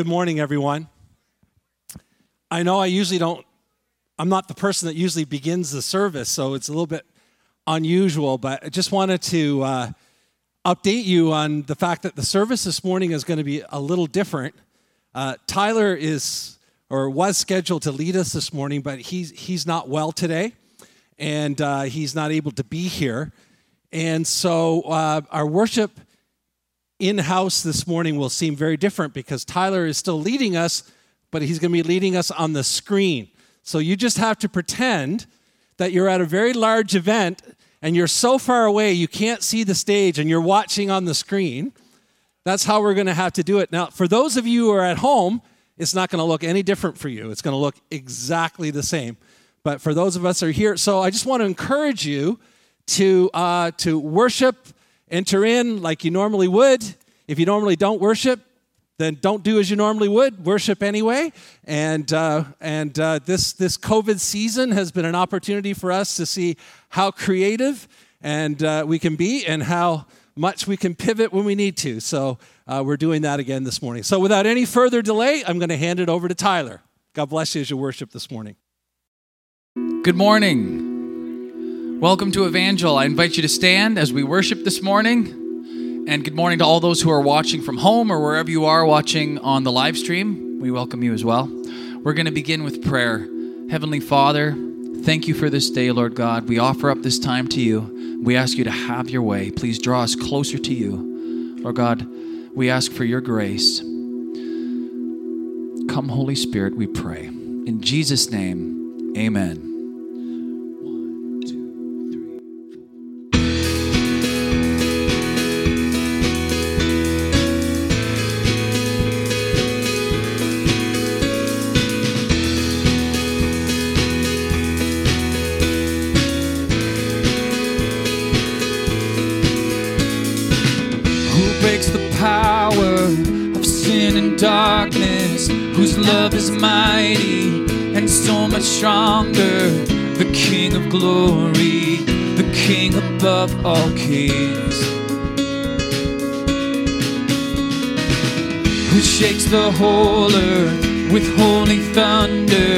Good morning, everyone. I know I usually don't, I'm not the person that usually begins the service, so it's a little bit unusual, but I just wanted to uh, update you on the fact that the service this morning is going to be a little different. Uh, Tyler is or was scheduled to lead us this morning, but he's, he's not well today, and uh, he's not able to be here. And so uh, our worship in house this morning will seem very different because Tyler is still leading us, but he's going to be leading us on the screen. So you just have to pretend that you're at a very large event and you're so far away you can't see the stage and you're watching on the screen. That's how we're going to have to do it. Now, for those of you who are at home, it's not going to look any different for you. It's going to look exactly the same. But for those of us who are here, so I just want to encourage you to uh, to worship enter in like you normally would. If you normally don't worship, then don't do as you normally would. Worship anyway. And uh, and uh, this this COVID season has been an opportunity for us to see how creative and uh, we can be, and how much we can pivot when we need to. So uh, we're doing that again this morning. So without any further delay, I'm going to hand it over to Tyler. God bless you as you worship this morning. Good morning. Welcome to Evangel. I invite you to stand as we worship this morning. And good morning to all those who are watching from home or wherever you are watching on the live stream. We welcome you as well. We're going to begin with prayer. Heavenly Father, thank you for this day, Lord God. We offer up this time to you. We ask you to have your way. Please draw us closer to you. Lord God, we ask for your grace. Come, Holy Spirit, we pray. In Jesus' name, amen. Love is mighty and so much stronger. The King of glory, the King above all kings. Who shakes the whole earth with holy thunder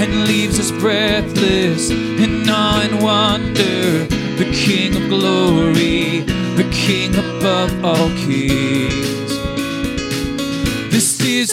and leaves us breathless in awe and wonder. The King of glory, the King above all kings This is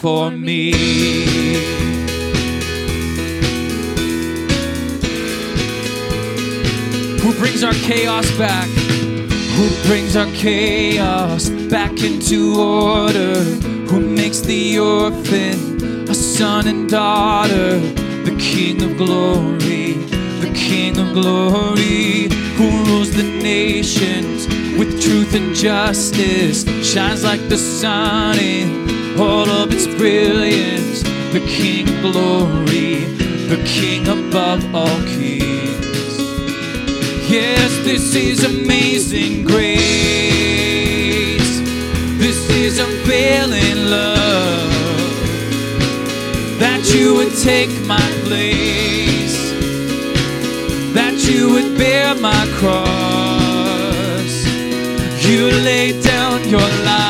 For me. Who brings our chaos back? Who brings our chaos back into order? Who makes the orphan a son and daughter? The King of glory, the King of glory, who rules the nations with truth and justice, shines like the sun in all of its brilliance, the King of glory, the King above all kings. Yes, this is amazing grace. This is unfailing love that you would take my place, that you would bear my cross. You laid down your life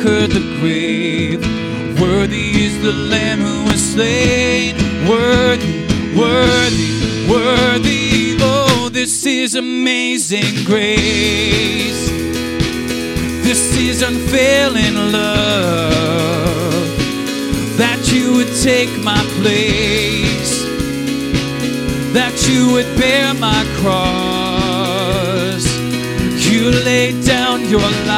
conquered the grave. Worthy is the Lamb who was slain. Worthy, worthy, worthy. Oh, this is amazing grace. This is unfailing love. That you would take my place. That you would bear my cross. You laid down your life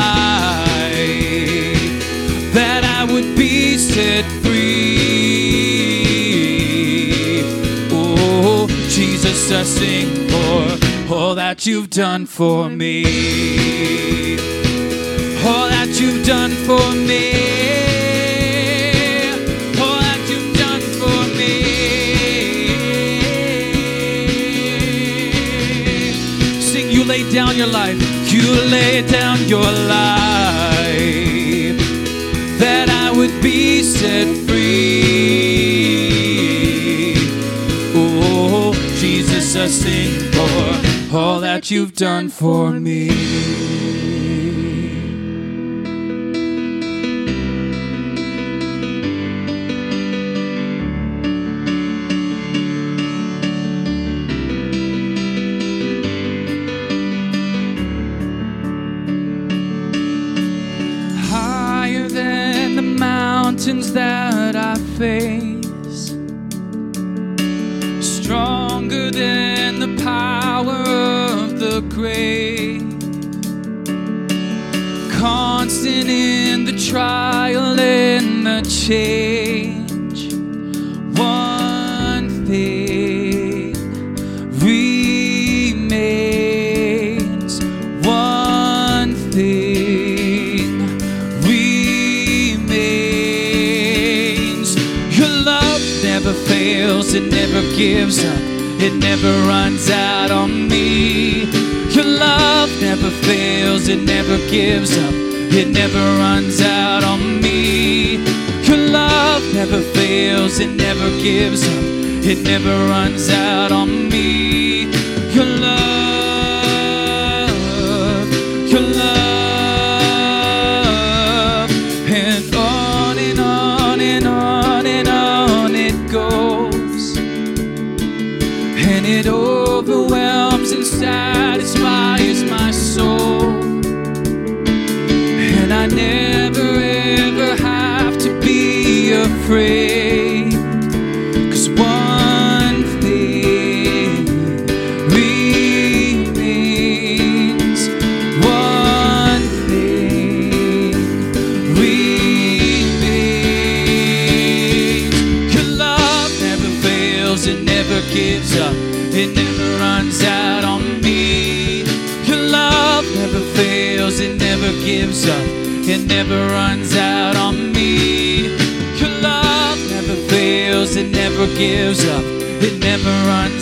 I sing for all that you've done for me. All that you've done for me. You laid down your life. You laid down your life that I would be set free. Sing for all that you've done for me. Change. One thing remains. One thing remains. Your love never fails. It never gives up. It never runs out on me. Your love never fails. It never gives up. It never runs out on me never fails it never gives up it never runs out on me. Your love your love and on and on and on and on it goes. And it overwhelms and cause one thing remains one thing remains. Your love never fails it never gives up it never runs out on me. Your love never fails it never gives up it never runs out never gives up. It never runs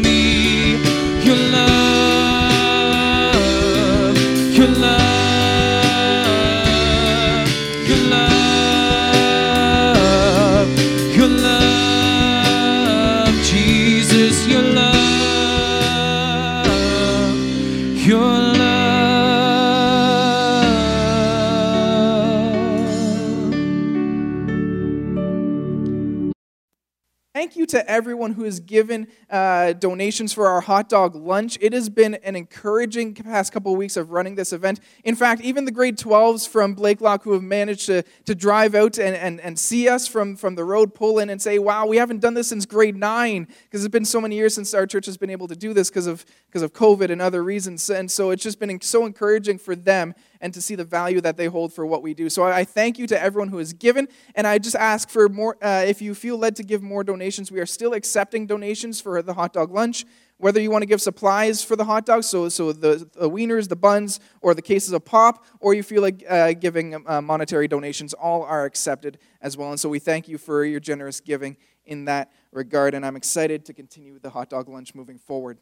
To everyone who has given uh, donations for our hot dog lunch. It has been an encouraging past couple of weeks of running this event. In fact, even the grade 12s from Blakelock who have managed to, to drive out and, and, and see us from, from the road pull in and say, wow, we haven't done this since grade 9 because it's been so many years since our church has been able to do this because of, because of COVID and other reasons. And so it's just been so encouraging for them and to see the value that they hold for what we do. So I thank you to everyone who has given, and I just ask for more, uh, if you feel led to give more donations, we are still accepting donations for the hot dog lunch. Whether you want to give supplies for the hot dogs, so, so the, the wieners, the buns, or the cases of pop, or you feel like uh, giving uh, monetary donations, all are accepted as well. And so we thank you for your generous giving in that regard, and I'm excited to continue the hot dog lunch moving forward.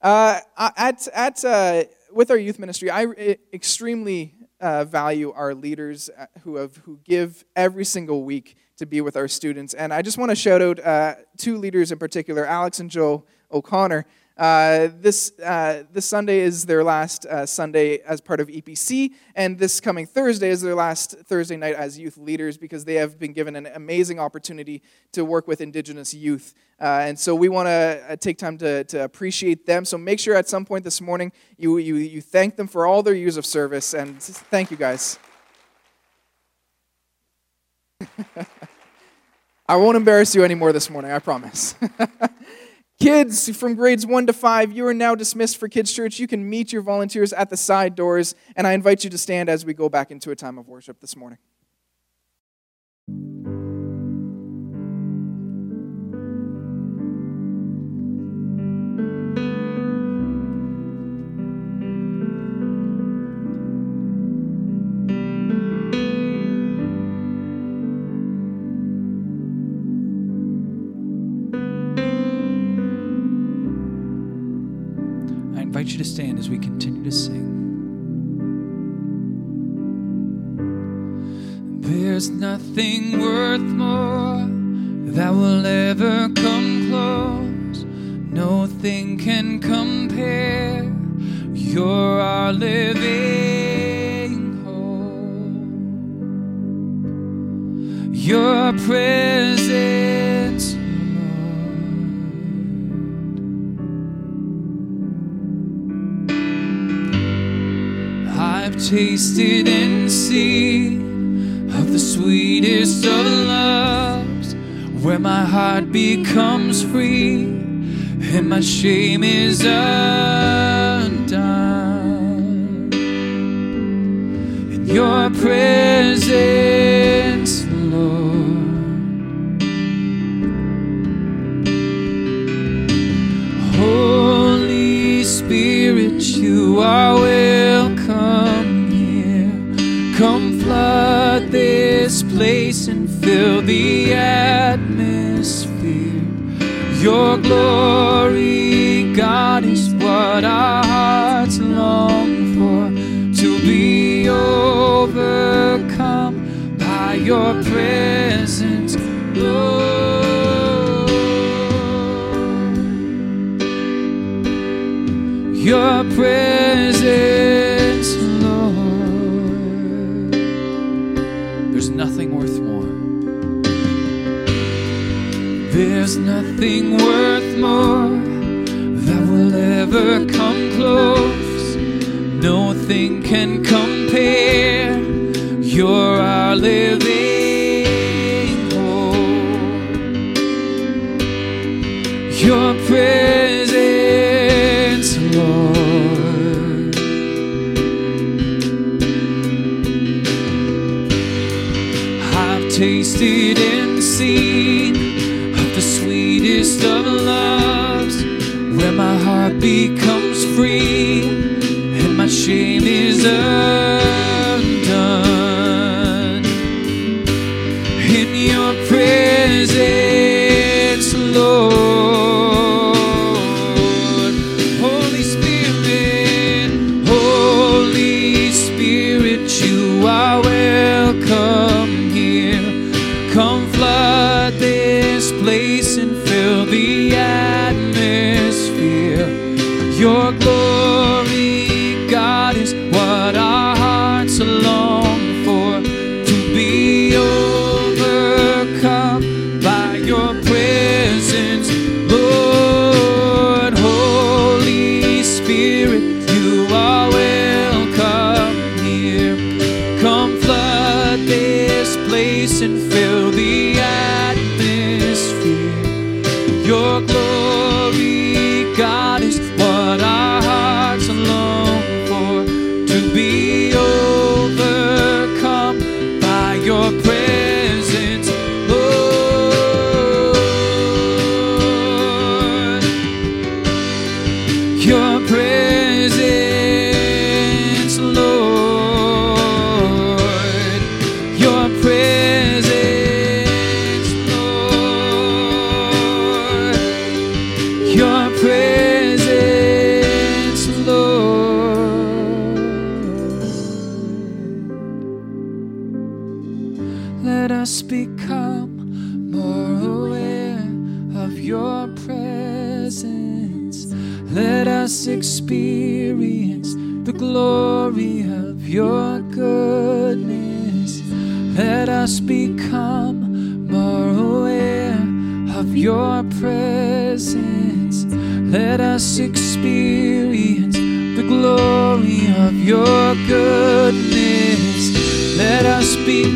Uh, at, at, uh, with our youth ministry, I extremely uh, value our leaders uh, who, have, who give every single week to be with our students. And I just want to shout out uh, two leaders in particular, Alex and Joe O'Connor. Uh, this, uh, this Sunday is their last uh, Sunday as part of EPC, and this coming Thursday is their last Thursday night as youth leaders because they have been given an amazing opportunity to work with Indigenous youth. Uh, and so we want to uh, take time to, to appreciate them. So make sure at some point this morning you, you, you thank them for all their years of service, and thank you guys. I won't embarrass you anymore this morning, I promise. Kids from grades 1 to 5, you are now dismissed for Kids Church. You can meet your volunteers at the side doors, and I invite you to stand as we go back into a time of worship this morning. Nothing worth more that will ever come close. Nothing can compare. You're our living hope. Your presence Lord. I've tasted and see of the sweetest of loves, where my heart becomes free and my shame is undone. In your presence, Lord. Holy Spirit, you are welcome here. Come flood this place and fill the atmosphere. Your glory, God, is what our hearts long for. To be overcome by your presence, Lord. Your presence. There's nothing worth more that will ever come close. Nothing can compare. You're our living hope. Your presence, shame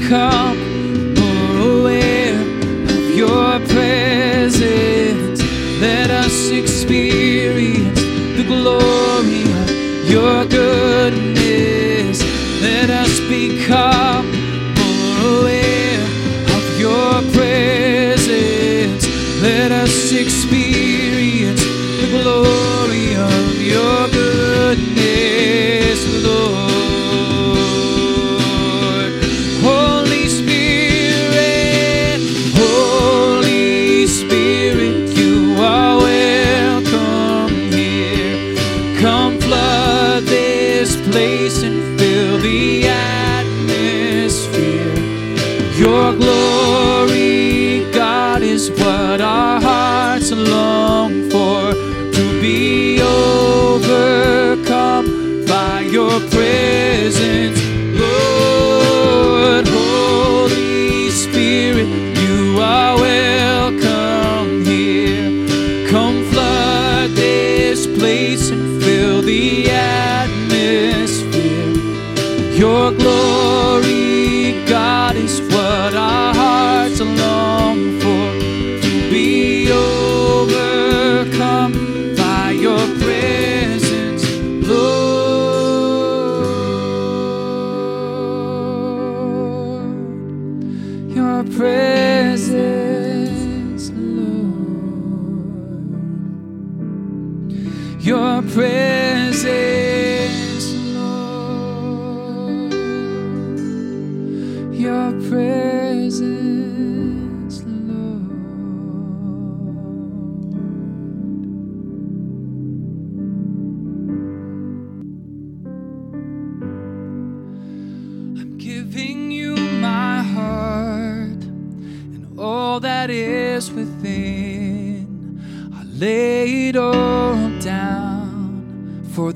come.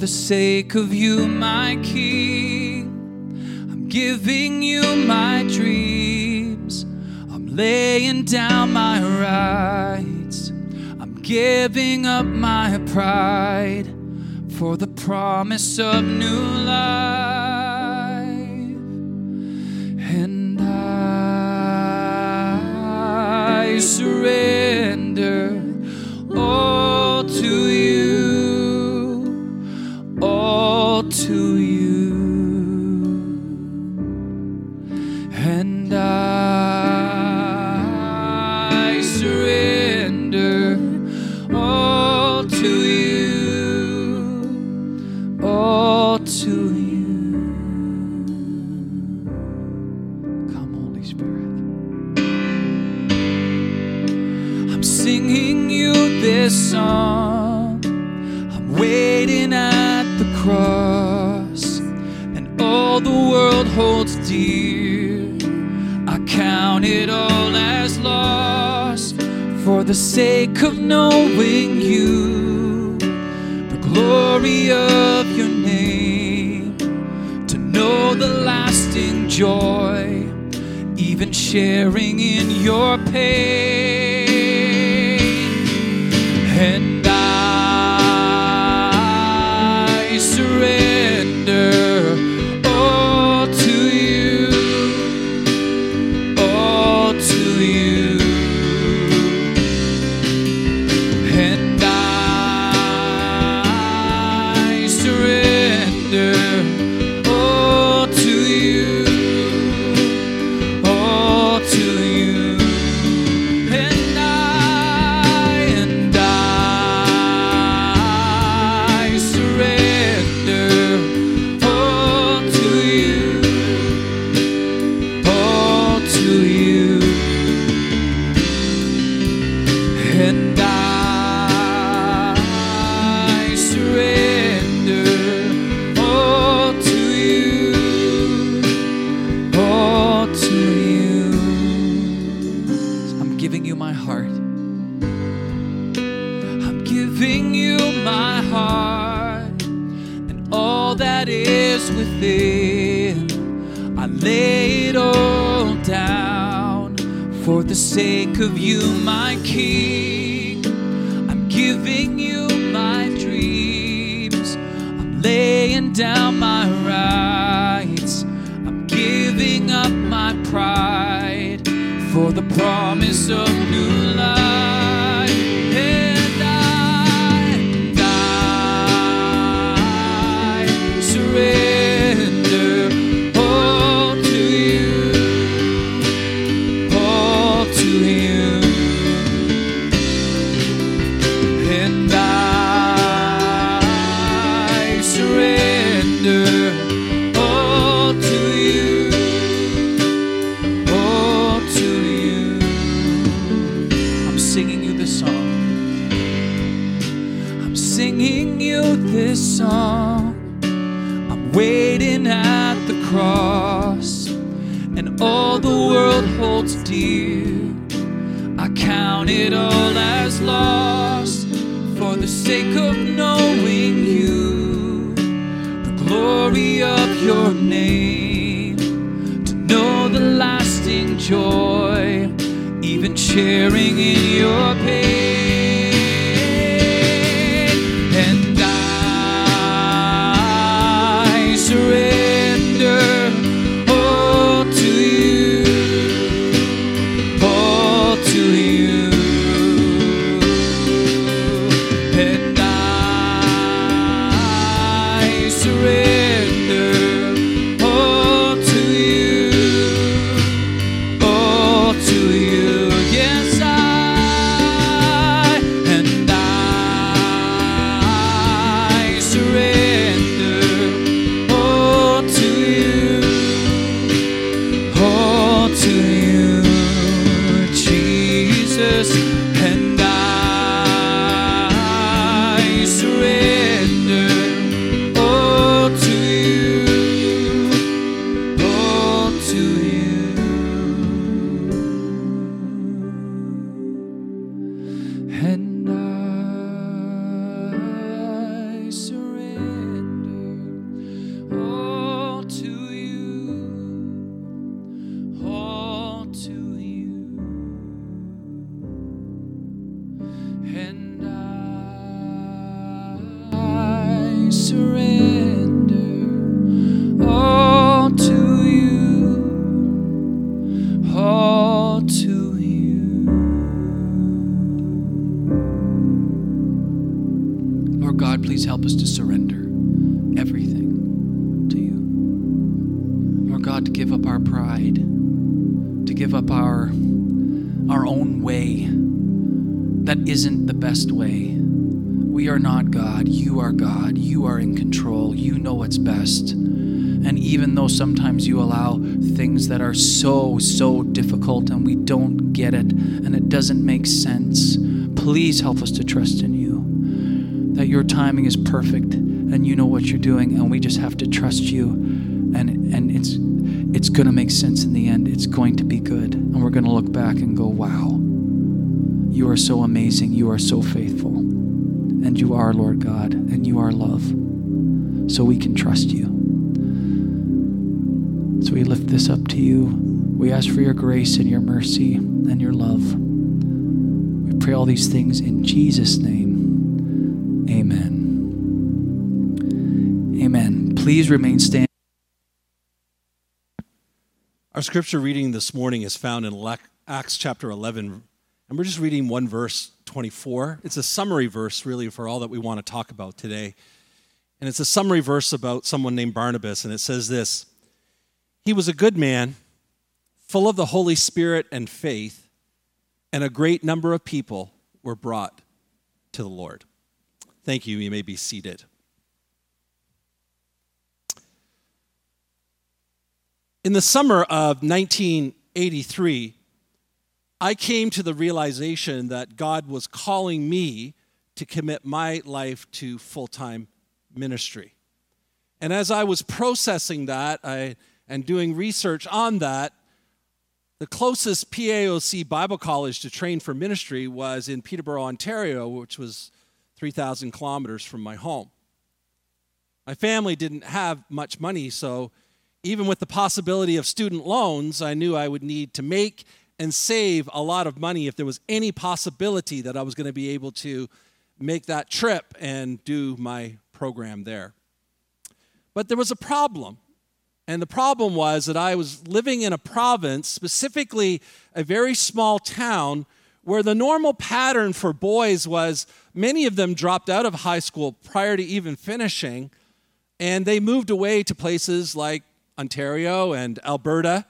the sake of you, my King. I'm giving you my dreams. I'm laying down my rights. I'm giving up my pride for the promise of new life. And I surrender. Sake of you, my King. Perfect and you know what you're doing and we just have to trust you and and it's it's going to make sense in the end. It's going to be good. And we're going to look back and go, wow, you are so amazing. You are so faithful. And you are, Lord God, and you are love. So we can trust you. So we lift this up to you. We ask for your grace and your mercy and your love. We pray all these things in Jesus' name. Please remain standing. Our scripture reading this morning is found in Acts chapter 11, and we're just reading one verse, 24. It's a summary verse, really, for all that we want to talk about today. And it's a summary verse about someone named Barnabas, and it says this He was a good man, full of the Holy Spirit and faith, and a great number of people were brought to the Lord. Thank you. You may be seated. In the summer of 1983, I came to the realization that God was calling me to commit my life to full time ministry. And as I was processing that I, and doing research on that, the closest PAOC Bible college to train for ministry was in Peterborough, Ontario, which was 3,000 kilometers from my home. My family didn't have much money, so even with the possibility of student loans, I knew I would need to make and save a lot of money if there was any possibility that I was going to be able to make that trip and do my program there. But there was a problem. And the problem was that I was living in a province, specifically a very small town, where the normal pattern for boys was many of them dropped out of high school prior to even finishing, and they moved away to places like Ontario and Alberta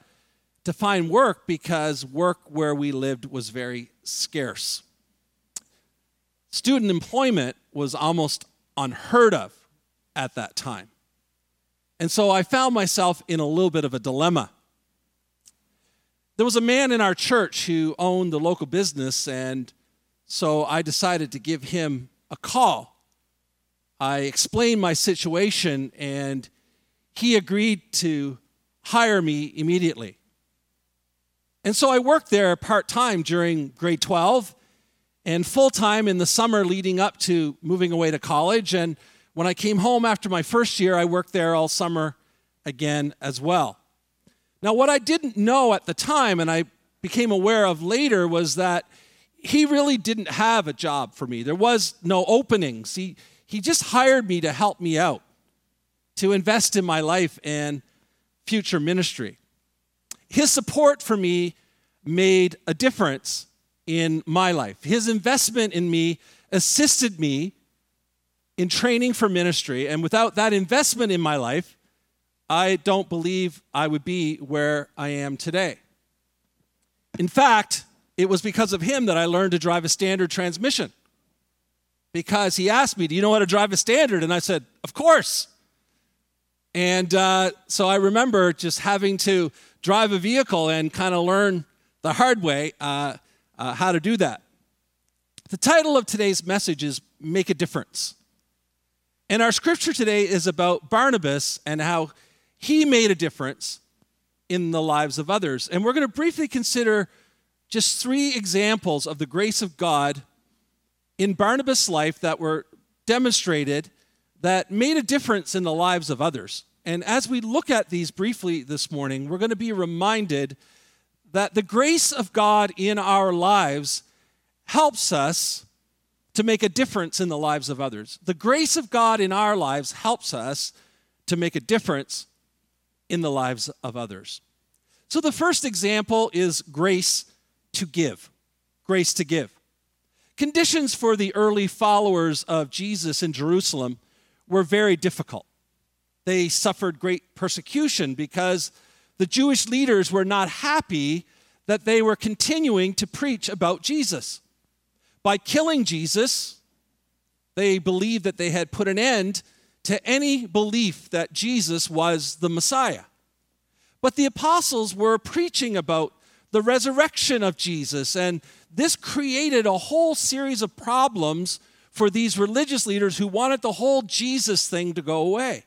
to find work because work where we lived was very scarce. Student employment was almost unheard of at that time. And so I found myself in a little bit of a dilemma. There was a man in our church who owned the local business, and so I decided to give him a call. I explained my situation, and he agreed to hire me immediately. And so I worked there part time during grade 12 and full time in the summer leading up to moving away to college. And when I came home after my first year, I worked there all summer again as well. Now, what I didn't know at the time, and I became aware of later, was that he really didn't have a job for me. There was no openings. He, he just hired me to help me out, to invest in my life and future ministry. His support for me made a difference in my life. His investment in me assisted me in training for ministry. And without that investment in my life, I don't believe I would be where I am today. In fact, it was because of him that I learned to drive a standard transmission. Because he asked me, Do you know how to drive a standard? And I said, Of course. And uh, so I remember just having to drive a vehicle and kind of learn the hard way uh, uh, how to do that. The title of today's message is Make a Difference. And our scripture today is about Barnabas and how he made a difference in the lives of others. And we're going to briefly consider just three examples of the grace of God in Barnabas' life that were demonstrated that made a difference in the lives of others. And as we look at these briefly this morning, we're going to be reminded that the grace of God in our lives helps us to make a difference in the lives of others. The grace of God in our lives helps us to make a difference in the lives of others. So the first example is grace to give. Grace to give. Conditions for the early followers of Jesus in Jerusalem were very difficult. They suffered great persecution because the Jewish leaders were not happy that they were continuing to preach about Jesus. By killing Jesus, they believed that they had put an end to any belief that Jesus was the Messiah. But the apostles were preaching about the resurrection of Jesus, and this created a whole series of problems for these religious leaders who wanted the whole Jesus thing to go away.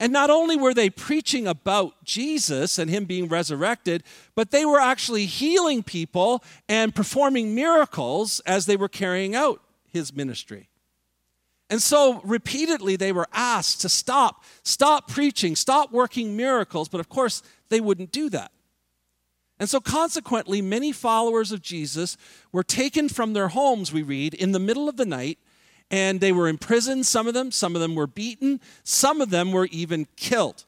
And not only were they preaching about Jesus and him being resurrected, but they were actually healing people and performing miracles as they were carrying out his ministry. And so repeatedly they were asked to stop, stop preaching, stop working miracles, but of course they wouldn't do that. And so consequently, many followers of Jesus were taken from their homes, we read, in the middle of the night and they were imprisoned, some of them, some of them were beaten, some of them were even killed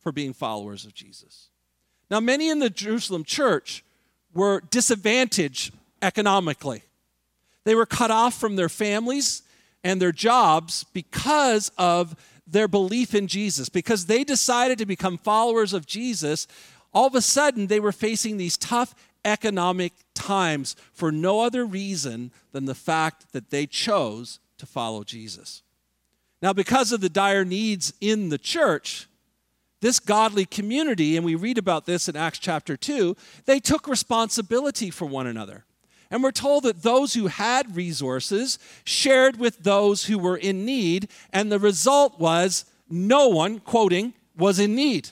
for being followers of Jesus. Now, many in the Jerusalem church were disadvantaged economically. They were cut off from their families and their jobs because of their belief in Jesus. Because they decided to become followers of Jesus, all of a sudden they were facing these tough economic times for no other reason than the fact that they chose to follow Jesus. Now, because of the dire needs in the church, this godly community, and we read about this in Acts chapter 2, they took responsibility for one another. And we're told that those who had resources shared with those who were in need, and the result was no one, quoting, was in need.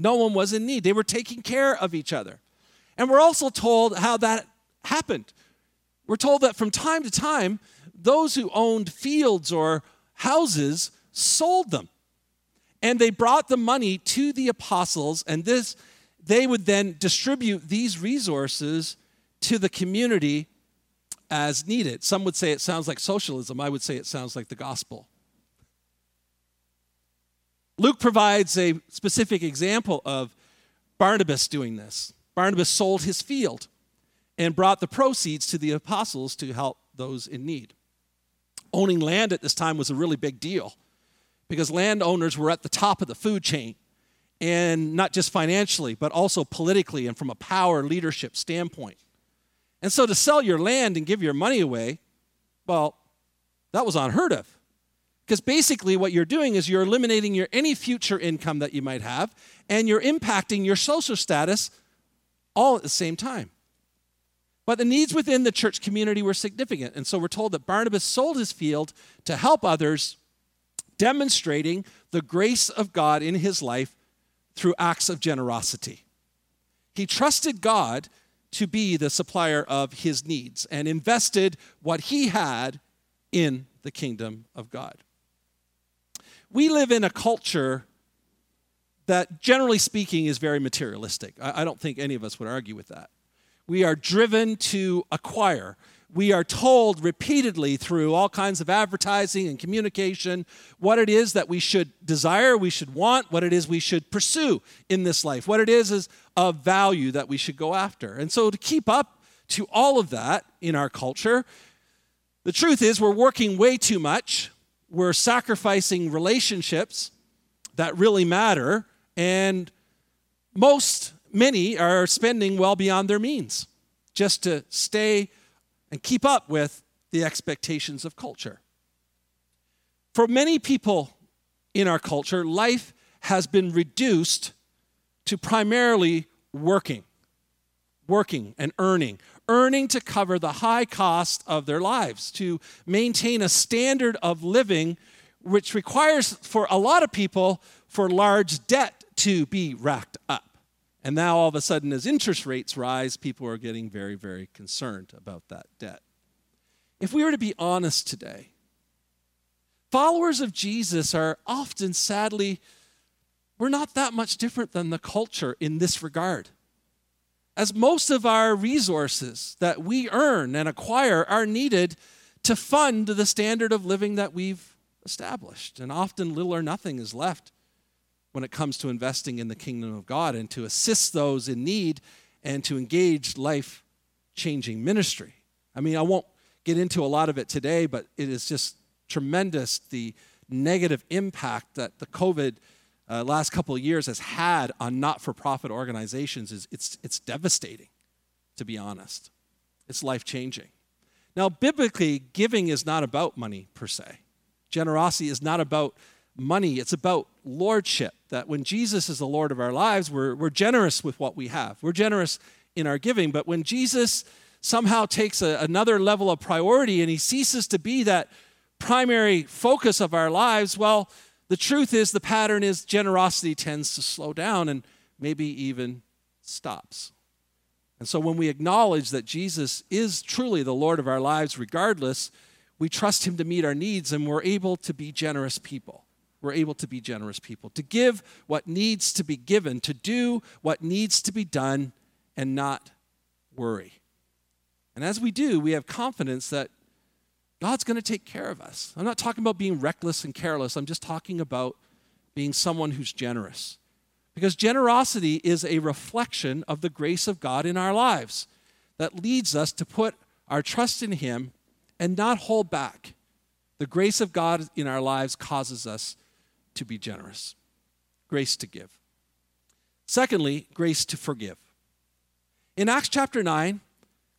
No one was in need. They were taking care of each other. And we're also told how that happened. We're told that from time to time, those who owned fields or houses sold them And they brought the money to the apostles, and this they would then distribute these resources to the community as needed. Some would say it sounds like socialism. I would say it sounds like the gospel. Luke provides a specific example of Barnabas doing this. Barnabas sold his field and brought the proceeds to the apostles to help those in need. Owning land at this time was a really big deal because landowners were at the top of the food chain and not just financially, but also politically and from a power leadership standpoint. And so to sell your land and give your money away, well, that was unheard of. Because basically, what you're doing is you're eliminating your any future income that you might have, and you're impacting your social status all at the same time. But the needs within the church community were significant. And so we're told that Barnabas sold his field to help others, demonstrating the grace of God in his life through acts of generosity. He trusted God to be the supplier of his needs and invested what he had in the kingdom of God. We live in a culture that, generally speaking, is very materialistic. I, don't think any of us would argue with that. We are driven to acquire. We are told repeatedly through all kinds of advertising and communication what it is that we should desire, we should want, what it is we should pursue in this life, what it is is of value that we should go after. And so, to keep up to all of that in our culture, the truth is we're working way too much. We're sacrificing relationships that really matter, and most many are spending well beyond their means just to stay and keep up with the expectations of culture. For many people in our culture, life has been reduced to primarily working, working and earning, earning to cover the high cost of their lives, to maintain a standard of living which requires for a lot of people for large debt to be racked up. And now, all of a sudden, as interest rates rise, people are getting very, very concerned about that debt. If we were to be honest today, followers of Jesus are often, sadly, we're not that much different than the culture in this regard. As most of our resources that we earn and acquire are needed to fund the standard of living that we've established. And often little or nothing is left when it comes to investing in the kingdom of God and to assist those in need and to engage life changing ministry. I mean, I won't get into a lot of it today, but it is just tremendous the negative impact that the COVID uh, last couple of years has had on not for profit organizations. Is it's, it's devastating, to be honest. It's life changing. Now, biblically, giving is not about money per se. Generosity is not about money, it's about lordship. That when Jesus is the Lord of our lives, we're, we're generous with what we have. We're generous in our giving. But when Jesus somehow takes a, another level of priority and he ceases to be that primary focus of our lives, well, the truth is the pattern is generosity tends to slow down and maybe even stops. And so when we acknowledge that Jesus is truly the Lord of our lives, regardless, we trust him to meet our needs and we're able to be generous people we're able to be generous people, to give what needs to be given, to do what needs to be done, and not worry. And as we do, we have confidence that God's going to take care of us. I'm not talking about being reckless and careless, I'm just talking about being someone who's generous. Because generosity is a reflection of the grace of God in our lives that leads us to put our trust in Him and not hold back. The grace of God in our lives causes us to be generous, grace to give. Secondly, grace to forgive. In Acts chapter 9,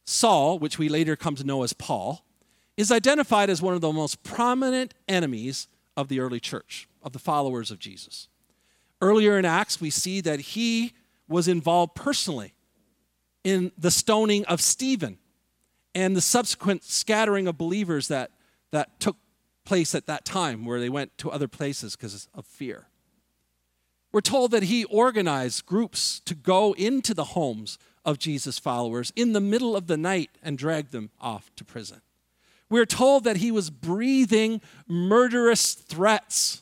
Saul, which we later come to know as Paul, is identified as one of the most prominent enemies of the early church, of the followers of Jesus. Earlier in Acts, we see that he was involved personally in the stoning of Stephen and the subsequent scattering of believers that, that took place at that time where they went to other places because of fear. We're told that he organized groups to go into the homes of Jesus' followers in the middle of the night and drag them off to prison. We're told that he was breathing murderous threats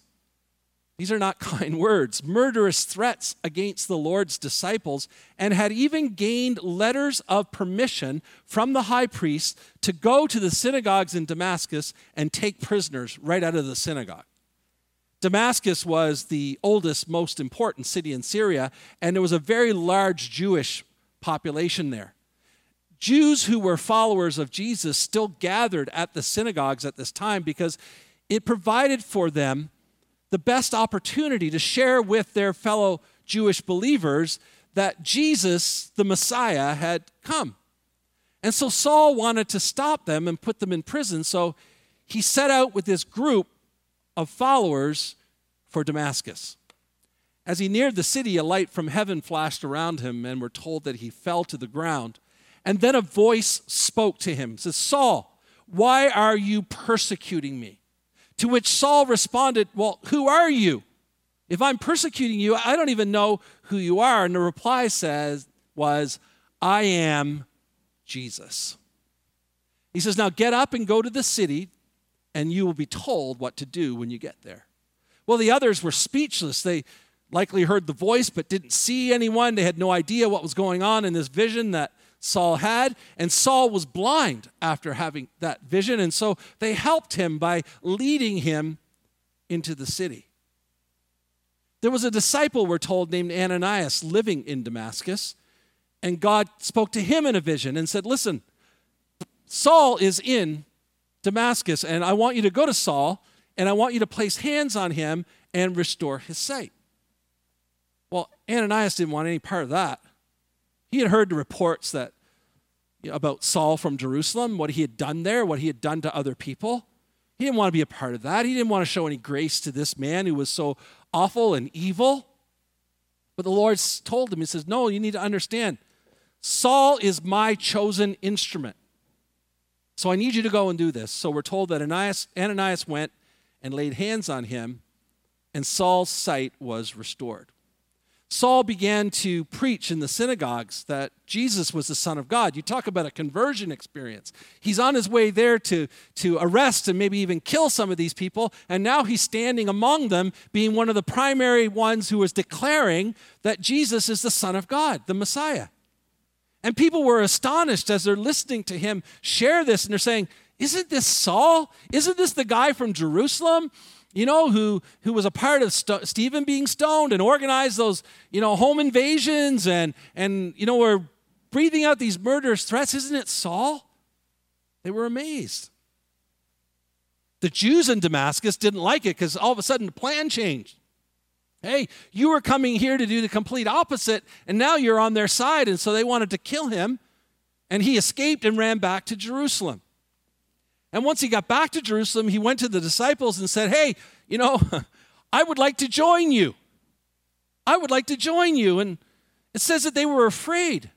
These are not kind words, murderous threats against the Lord's disciples, and had even gained letters of permission from the high priest to go to the synagogues in Damascus and take prisoners right out of the synagogue. Damascus was the oldest, most important city in Syria, and there was a very large Jewish population there. Jews who were followers of Jesus still gathered at the synagogues at this time because it provided for them the best opportunity to share with their fellow Jewish believers that Jesus, the Messiah, had come. And so Saul wanted to stop them and put them in prison. So he set out with this group of followers for Damascus. As he neared the city, a light from heaven flashed around him, and we're told that he fell to the ground. And then a voice spoke to him, says, Saul, why are you persecuting me? To which Saul responded, Well, who are you? If I'm persecuting you, I don't even know who you are. And the reply says was, I am Jesus. He says, Now get up and go to the city, and you will be told what to do when you get there. Well, the others were speechless. They likely heard the voice but didn't see anyone. They had no idea what was going on in this vision that Saul had, and Saul was blind after having that vision, and so they helped him by leading him into the city. There was a disciple, we're told, named Ananias living in Damascus, and God spoke to him in a vision and said, Listen, Saul is in Damascus, and I want you to go to Saul, and I want you to place hands on him and restore his sight. Well, Ananias didn't want any part of that. He had heard the reports that you know, about Saul from Jerusalem, what he had done there, what he had done to other people. He didn't want to be a part of that. He didn't want to show any grace to this man who was so awful and evil. But the Lord told him, He says, No, you need to understand. Saul is my chosen instrument. So I need you to go and do this. So we're told that Ananias, Ananias went and laid hands on him, and Saul's sight was restored. Saul began to preach in the synagogues that Jesus was the Son of God. You talk about a conversion experience. He's on his way there to, to arrest and maybe even kill some of these people, and now he's standing among them, being one of the primary ones who was declaring that Jesus is the Son of God, the Messiah. And people were astonished as they're listening to him share this, and they're saying, Isn't this Saul? Isn't this the guy from Jerusalem? You know, who, who was a part of St- Stephen being stoned and organized those, you know, home invasions and, and, you know, were breathing out these murderous threats. Isn't it Saul? They were amazed. The Jews in Damascus didn't like it because all of a sudden the plan changed. Hey, you were coming here to do the complete opposite, and now you're on their side. And so they wanted to kill him, and he escaped and ran back to Jerusalem. And once he got back to Jerusalem, he went to the disciples and said, Hey, you know, I would like to join you. I would like to join you. And it says that they were afraid.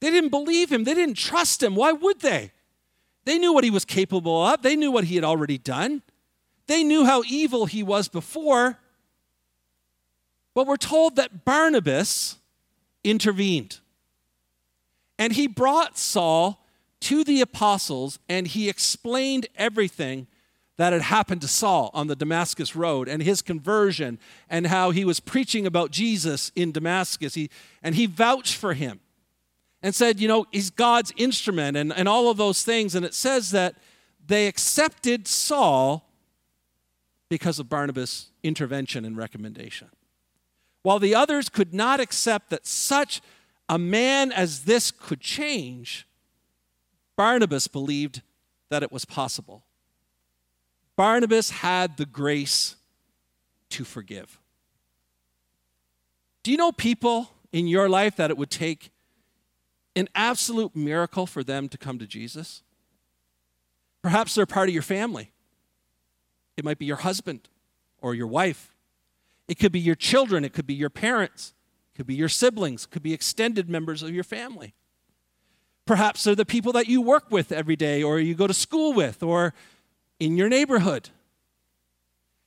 They didn't believe him, they didn't trust him. Why would they? They knew what he was capable of, they knew what he had already done, they knew how evil he was before. But we're told that Barnabas intervened. And he brought Saul to the apostles and he explained everything that had happened to Saul on the Damascus road and his conversion and how he was preaching about Jesus in Damascus. He, and he vouched for him and said, you know, he's God's instrument and, and all of those things. And it says that they accepted Saul because of Barnabas' intervention and recommendation. While the others could not accept that such a man as this could change, Barnabas believed that it was possible. Barnabas had the grace to forgive. Do you know people in your life that it would take an absolute miracle for them to come to Jesus? Perhaps they're part of your family. It might be your husband or your wife. It could be your children. It could be your parents. It could be your siblings. It could be extended members of your family. Perhaps they're the people that you work with every day or you go to school with or in your neighborhood.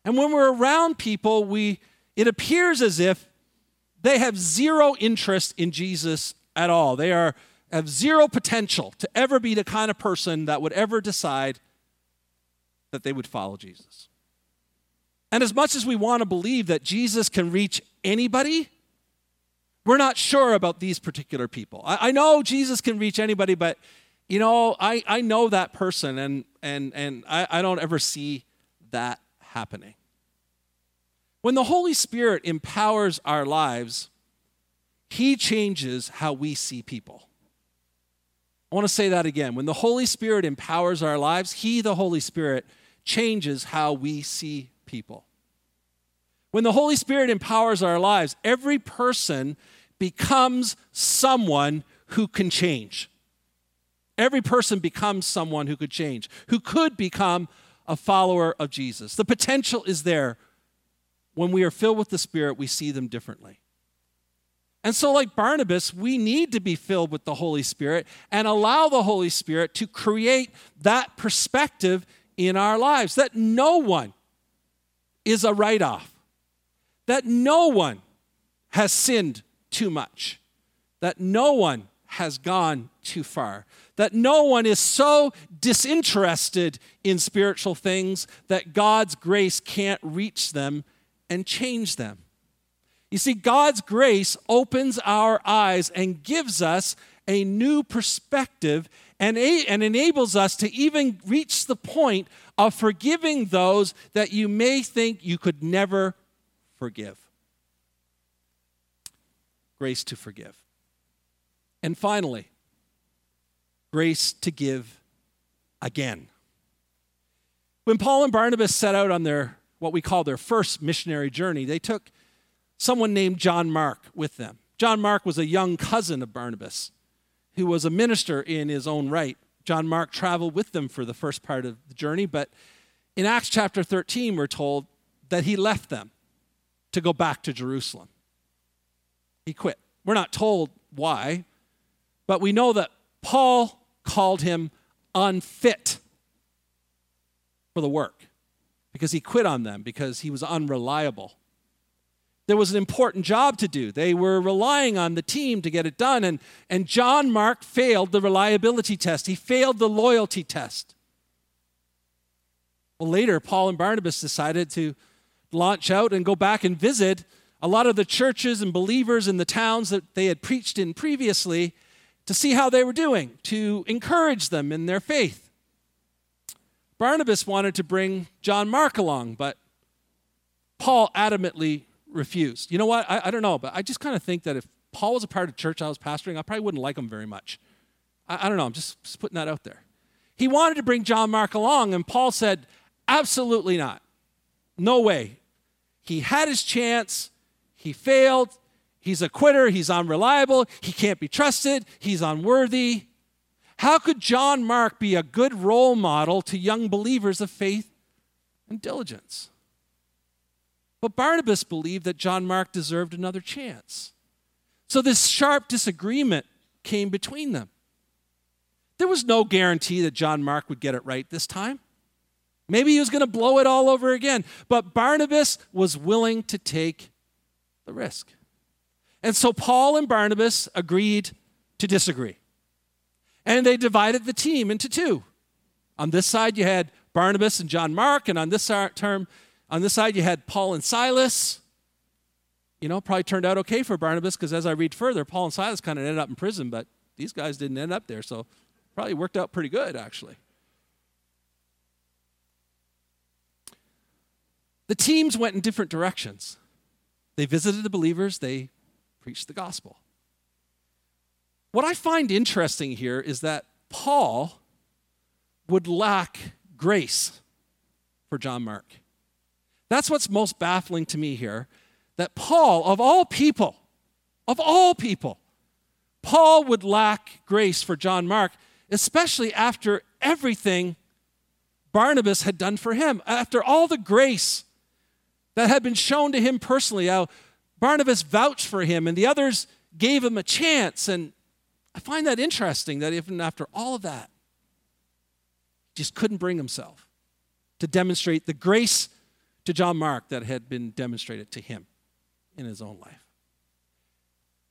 And when we're around people, we it appears as if they have zero interest in Jesus at all. They are have zero potential to ever be the kind of person that would ever decide that they would follow Jesus. And as much as we want to believe that Jesus can reach anybody, we're not sure about these particular people. I, I know Jesus can reach anybody, but you know, I, I know that person and and and I, I don't ever see that happening. When the Holy Spirit empowers our lives, He changes how we see people. I want to say that again. When the Holy Spirit empowers our lives, He, the Holy Spirit, changes how we see people. When the Holy Spirit empowers our lives, every person becomes someone who can change. Every person becomes someone who could change, who could become a follower of Jesus. The potential is there. When we are filled with the Spirit, we see them differently. And so, like Barnabas, we need to be filled with the Holy Spirit and allow the Holy Spirit to create that perspective in our lives that no one is a write off, that no one has sinned too much, that no one has gone too far, that no one is so disinterested in spiritual things that God's grace can't reach them and change them. You see, God's grace opens our eyes and gives us a new perspective and, a, and enables us to even reach the point of forgiving those that you may think you could never forgive. Grace to forgive. And finally, grace to give again. When Paul and Barnabas set out on their what we call their first missionary journey, they took someone named John Mark with them. John Mark was a young cousin of Barnabas who was a minister in his own right. John Mark traveled with them for the first part of the journey, but in Acts chapter 13, we're told that he left them to go back to Jerusalem. He quit. We're not told why, but we know that Paul called him unfit for the work because he quit on them because he was unreliable there was an important job to do. They were relying on the team to get it done. And, and John Mark failed the reliability test, he failed the loyalty test. Well, later, Paul and Barnabas decided to launch out and go back and visit a lot of the churches and believers in the towns that they had preached in previously to see how they were doing, to encourage them in their faith. Barnabas wanted to bring John Mark along, but Paul adamantly refused. You know what? I, I don't know, but I just kind of think that if Paul was a part of the church I was pastoring, I probably wouldn't like him very much. I, I don't know. I'm just, just putting that out there. He wanted to bring John Mark along, and Paul said, absolutely not. No way. He had his chance. He failed. He's a quitter. He's unreliable. He can't be trusted. He's unworthy. How could John Mark be a good role model to young believers of faith and diligence? But Barnabas believed that John Mark deserved another chance. So this sharp disagreement came between them. There was no guarantee that John Mark would get it right this time. Maybe he was going to blow it all over again. But Barnabas was willing to take the risk. And so Paul and Barnabas agreed to disagree. And they divided the team into two. On this side, you had Barnabas and John Mark, and on this term, on this side, you had Paul and Silas. You know, probably turned out okay for Barnabas because as I read further, Paul and Silas kind of ended up in prison, but these guys didn't end up there. So probably worked out pretty good, actually. The teams went in different directions. They visited the believers, they preached the gospel. What I find interesting here is that Paul would lack grace for John Mark. That's what's most baffling to me here that Paul, of all people, of all people, Paul would lack grace for John Mark, especially after everything Barnabas had done for him, after all the grace that had been shown to him personally, how Barnabas vouched for him and the others gave him a chance. And I find that interesting that even after all of that, he just couldn't bring himself to demonstrate the grace to John Mark that had been demonstrated to him in his own life.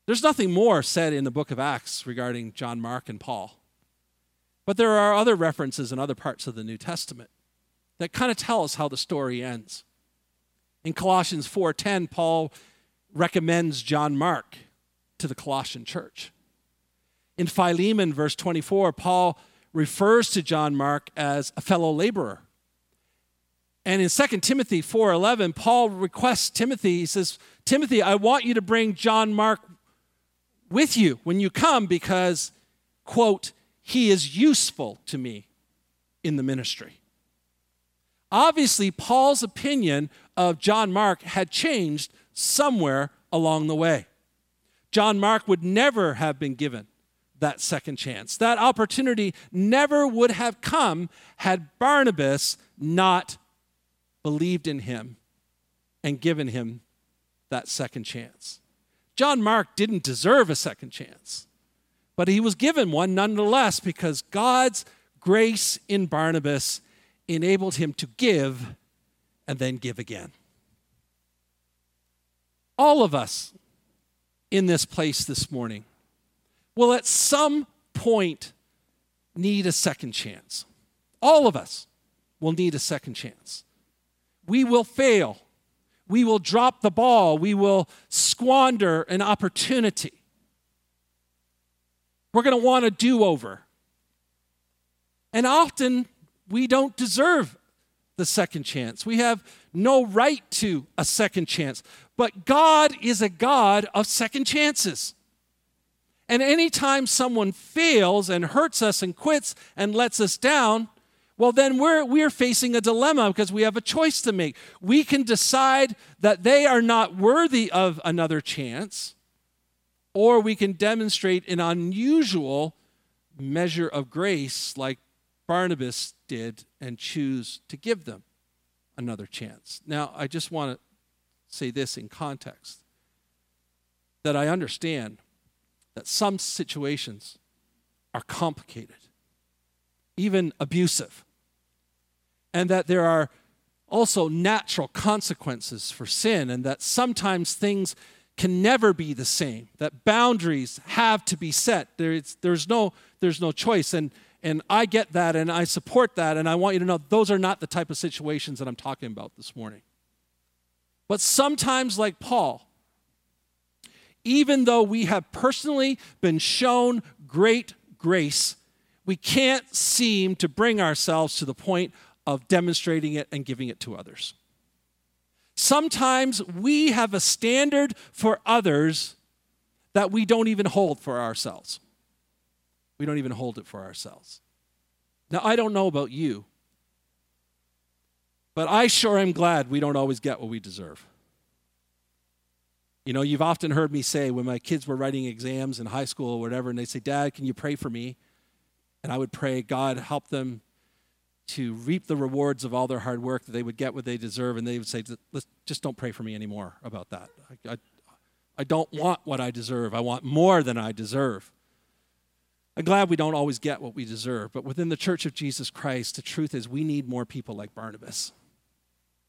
There's nothing more said in the book of Acts regarding John Mark and Paul. But there are other references in other parts of the New Testament that kind of tell us how the story ends. In Colossians 4:10, Paul recommends John Mark to the Colossian church. In Philemon, verse 24, Paul refers to John Mark as a fellow laborer. And in 2 Timothy 4:11, Paul requests Timothy, he says, "Timothy, I want you to bring John Mark with you when you come because quote, he is useful to me in the ministry." Obviously, Paul's opinion of John Mark had changed somewhere along the way. John Mark would never have been given that second chance. That opportunity never would have come had Barnabas not believed in him and given him that second chance. John Mark didn't deserve a second chance, but he was given one nonetheless because God's grace in Barnabas enabled him to give and then give again. All of us in this place this morning will at some point need a second chance. All of us will need a second chance. We will fail. We will drop the ball. We will squander an opportunity. We're going to want a do over. And often we don't deserve the second chance. We have no right to a second chance. But God is a God of second chances. And anytime someone fails and hurts us and quits and lets us down, well, then we're, we're facing a dilemma because we have a choice to make. We can decide that they are not worthy of another chance, or we can demonstrate an unusual measure of grace like Barnabas did and choose to give them another chance. Now, I just want to say this in context that I understand that some situations are complicated, even abusive, and that there are also natural consequences for sin, and that sometimes things can never be the same, that boundaries have to be set. There is, there's, no, there's no choice. And, and I get that and I support that, and I want you to know those are not the type of situations that I'm talking about this morning. But sometimes, like Paul, even though we have personally been shown great grace, we can't seem to bring ourselves to the point of demonstrating it and giving it to others. Sometimes we have a standard for others that we don't even hold for ourselves. We don't even hold it for ourselves. Now, I don't know about you, but I sure am glad we don't always get what we deserve. You know, you've often heard me say when my kids were writing exams in high school or whatever, and they say, Dad, can you pray for me? And I would pray, God, help them to reap the rewards of all their hard work, that they would get what they deserve. And they would say, just don't pray for me anymore about that. I, I, I don't want what I deserve. I want more than I deserve. I'm glad we don't always get what we deserve, but within the church of Jesus Christ, the truth is we need more people like Barnabas.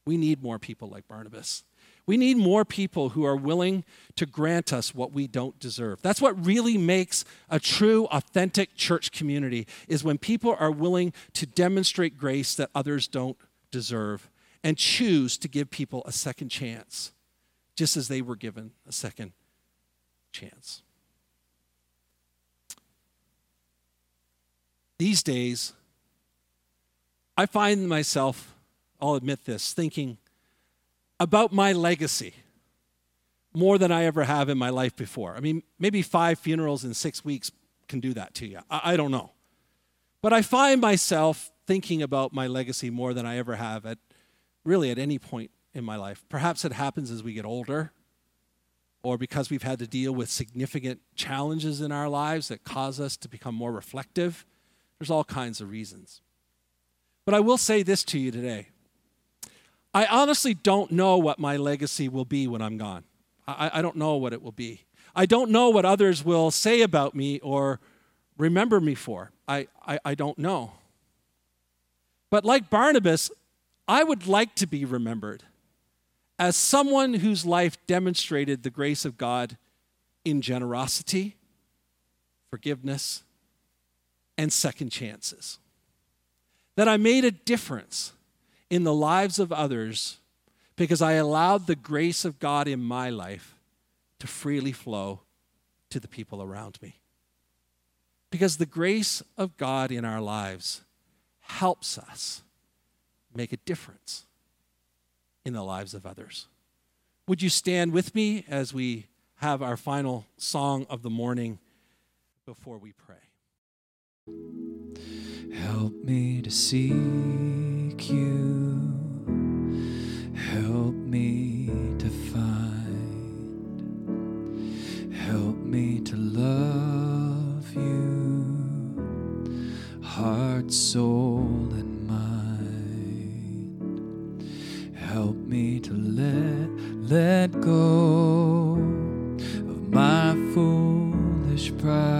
We need more people like Barnabas. We need more people who are willing to grant us what we don't deserve. That's what really makes a true, authentic church community is when people are willing to demonstrate grace that others don't deserve and choose to give people a second chance, just as they were given a second chance. These days, I find myself I'll admit this, thinking about my legacy more than I ever have in my life before. I mean, maybe five funerals in six weeks can do that to you. I, I don't know. But I find myself thinking about my legacy more than I ever have at really at any point in my life. Perhaps it happens as we get older or because we've had to deal with significant challenges in our lives that cause us to become more reflective. There's all kinds of reasons. But I will say this to you today I honestly don't know what my legacy will be when I'm gone. I, I don't know what it will be. I don't know what others will say about me or remember me for. I, I, I don't know. But like Barnabas, I would like to be remembered as someone whose life demonstrated the grace of God in generosity, forgiveness, and second chances. That I made a difference in the lives of others because I allowed the grace of God in my life to freely flow to the people around me. Because the grace of God in our lives helps us make a difference in the lives of others. Would you stand with me as we have our final song of the morning before we pray? Help me to seek you. Help me to find. Help me to love you. Heart, soul, and mind. Help me to let let go of my foolish pride.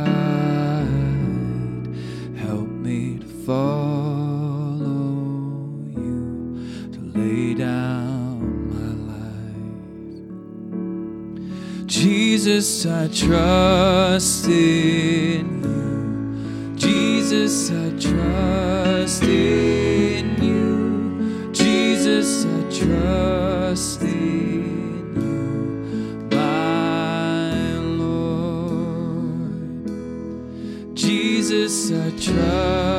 Jesus, I trust in you. Jesus, I trust in you. Jesus, I trust in you, my Lord. Jesus, I trust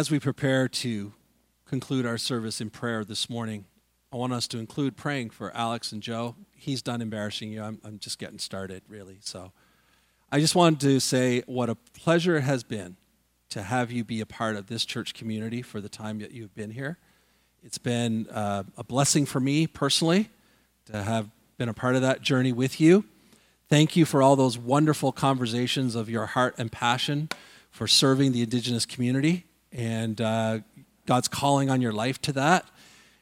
As we prepare to conclude our service in prayer this morning, I want us to include praying for Alex and Joe. He's done embarrassing you. I'm, I'm just getting started, really. So I just wanted to say what a pleasure it has been to have you be a part of this church community for the time that you've been here. It's been uh, a blessing for me personally to have been a part of that journey with you. Thank you for all those wonderful conversations of your heart and passion for serving the Indigenous community and uh, God's calling on your life to that.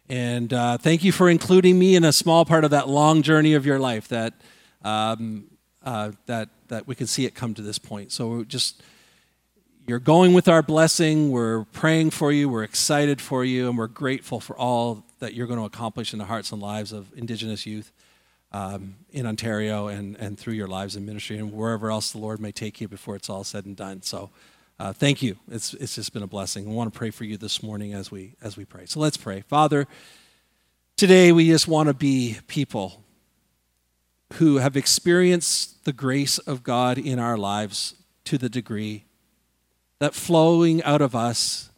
And uh, thank you for including me in a small part of that long journey of your life that, um, uh, that, that we can see it come to this point. So just, you're going with our blessing. We're praying for you. We're excited for you. And we're grateful for all that you're going to accomplish in the hearts and lives of Indigenous youth um, in Ontario and, and through your lives in ministry and wherever else the Lord may take you before it's all said and done. So uh, thank you. It's, it's just been a blessing. I want to pray for you this morning as we, as we pray. So let's pray. Father, today we just want to be people who have experienced the grace of God in our lives to the degree that flowing out of us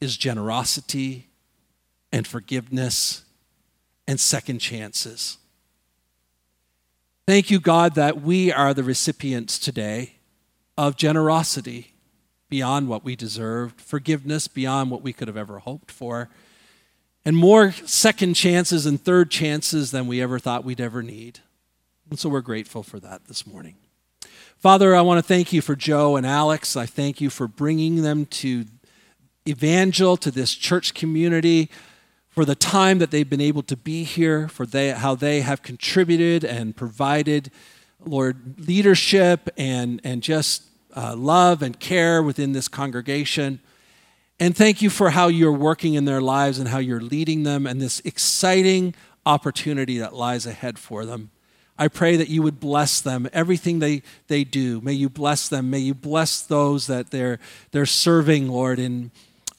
is generosity and forgiveness and second chances. Thank you, God, that we are the recipients today of generosity beyond what we deserved, forgiveness beyond what we could have ever hoped for, and more second chances and third chances than we ever thought we'd ever need. And so we're grateful for that this morning. Father, I want to thank you for Joe and Alex. I thank you for bringing them to Evangel, to this church community, for the time that they've been able to be here, for they, how they have contributed and provided, Lord, leadership and, and just uh, love and care within this congregation. And thank you for how you're working in their lives and how you're leading them and this exciting opportunity that lies ahead for them. I pray that you would bless them, everything they, they do. May you bless them. May you bless those that they're, they're serving, Lord, in,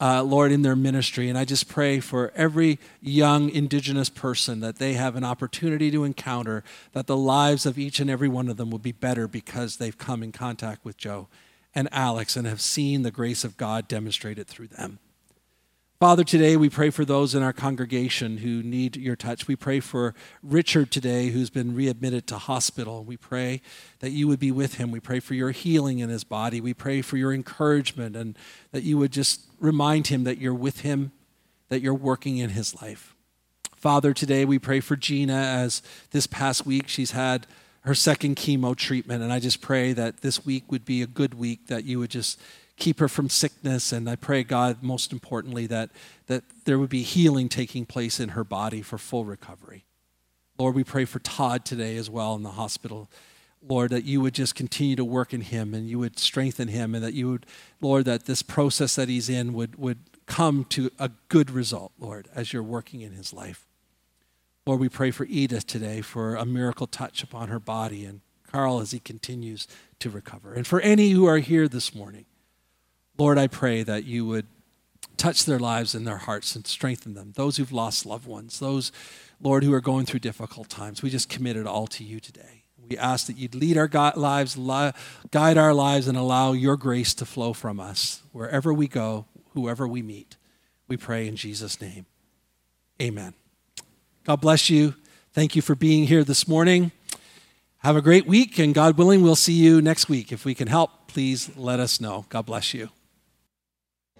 uh, Lord, in their ministry. And I just pray for every young Indigenous person that they have an opportunity to encounter, that the lives of each and every one of them will be better because they've come in contact with Joe and Alex and have seen the grace of God demonstrated through them. Father, today we pray for those in our congregation who need your touch. We pray for Richard today, who's been readmitted to hospital. We pray that you would be with him. We pray for your healing in his body. We pray for your encouragement and that you would just remind him that you're with him, that you're working in his life. Father, today we pray for Gina as this past week she's had her second chemo treatment. And I just pray that this week would be a good week, that you would just keep her from sickness. And I pray, God, most importantly, that, that there would be healing taking place in her body for full recovery. Lord, we pray for Todd today as well in the hospital. Lord, that you would just continue to work in him and you would strengthen him, and that you would, Lord, that this process that he's in would, would come to a good result, Lord, as you're working in his life. Lord, we pray for Edith today for a miracle touch upon her body and Carl as he continues to recover. And for any who are here this morning, Lord, I pray that you would touch their lives and their hearts and strengthen them. Those who've lost loved ones, those, Lord, who are going through difficult times, we just commit it all to you today. We ask that you'd lead our lives, guide our lives, and allow your grace to flow from us wherever we go, whoever we meet. We pray in Jesus' name. Amen. God bless you. Thank you for being here this morning. Have a great week, and God willing, we'll see you next week. If we can help, please let us know. God bless you.